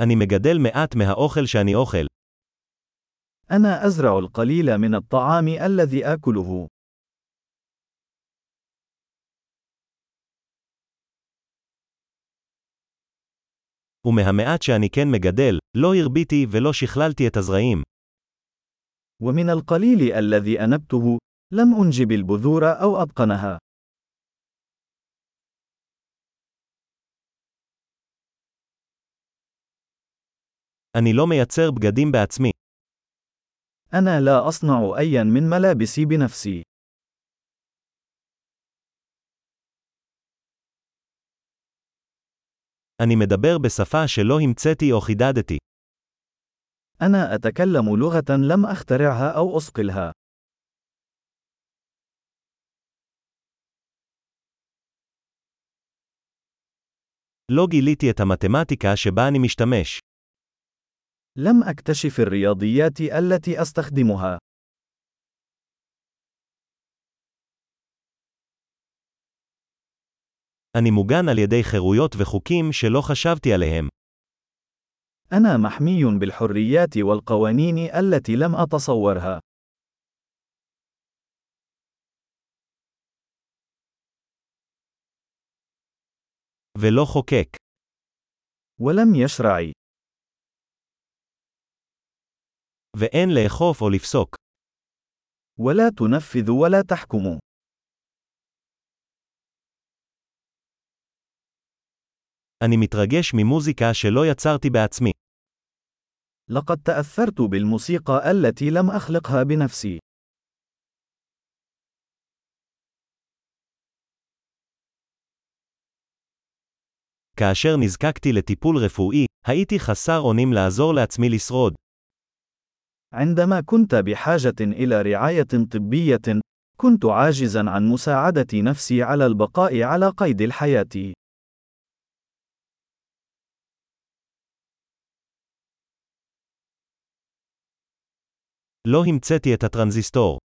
אני מגדל מעט מהאוכל שאני אוכל. أنا أزرع القليل من الطعام الذي آكله. ומהמעט שאני כן מגדל, לא הרביתי ולא שכללתי את הזרעים. ومن القليل الذي أنبته، لم أنجب البذور أو أتقنها. אני לא מייצר בגדים בעצמי. أنا لا أصنع أيا من ملابسي بنفسي. אני מדבר בשפה שלא המצאתי או חידדתי. أنا أتكلم لغة لم أخترعها أو أصقلها. לא גיליתי את המתמטיקה שבה אני משתמש. لم أكتشف الرياضيات التي أستخدمها. אני מוגן על ידי חירויות וחוקים שלא חשבתי עליהם. أنا محمي بالحريات والقوانين التي لم أتصورها. ולא חוקק. ولم يشرع. ואין לאכוף או לפסוק. ولا تنفذ ولا تحكم. אני מתרגש ממוזיקה שלא יצרתי בעצמי. لقد تأثرت بالموسيقى التي لم أخلقها بنفسي. כאשר נזקקתי לטיפול רפואי, הייתי חסר אונים לעזור לעצמי לשרוד. عندما كنت بحاجة إلى رعاية طبية، كنت عاجزا عن مساعدة نفسي على البقاء على قيد الحياة. לא המצאתי את הטרנזיסטור.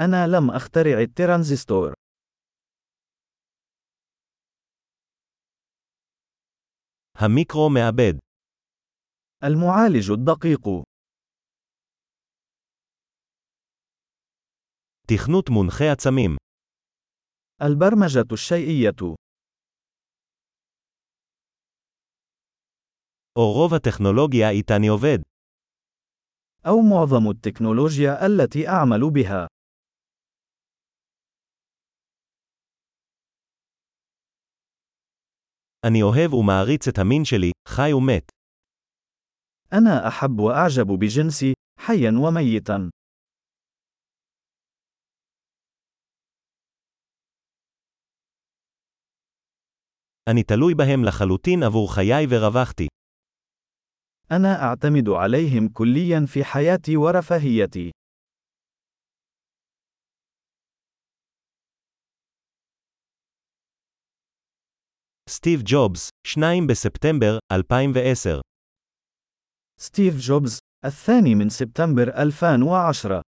أنا لم أخترع الترانزستور. המיקרו מעבד. المعالج الدقيق. תכנות מונחה עצמים. البرمجة الشيئية. או רוב הטכנולוגיה איתה אני עובד. أو معظم التكنولوجيا التي أعمل بها. אני אוהב ומעריץ את המין שלי, חי ומת. أنا أحب وأعجب بجنسي، حيا وميتا. אני תלוי בהם לחלוטין עבור חיי ורווחתי. أنا أعتمد عليهم كليا في حياتي ورفاهيتي. סטיב ג'ובס, 2 בספטמבר 2010 ستيف جوبز، الثاني من سبتمبر 2010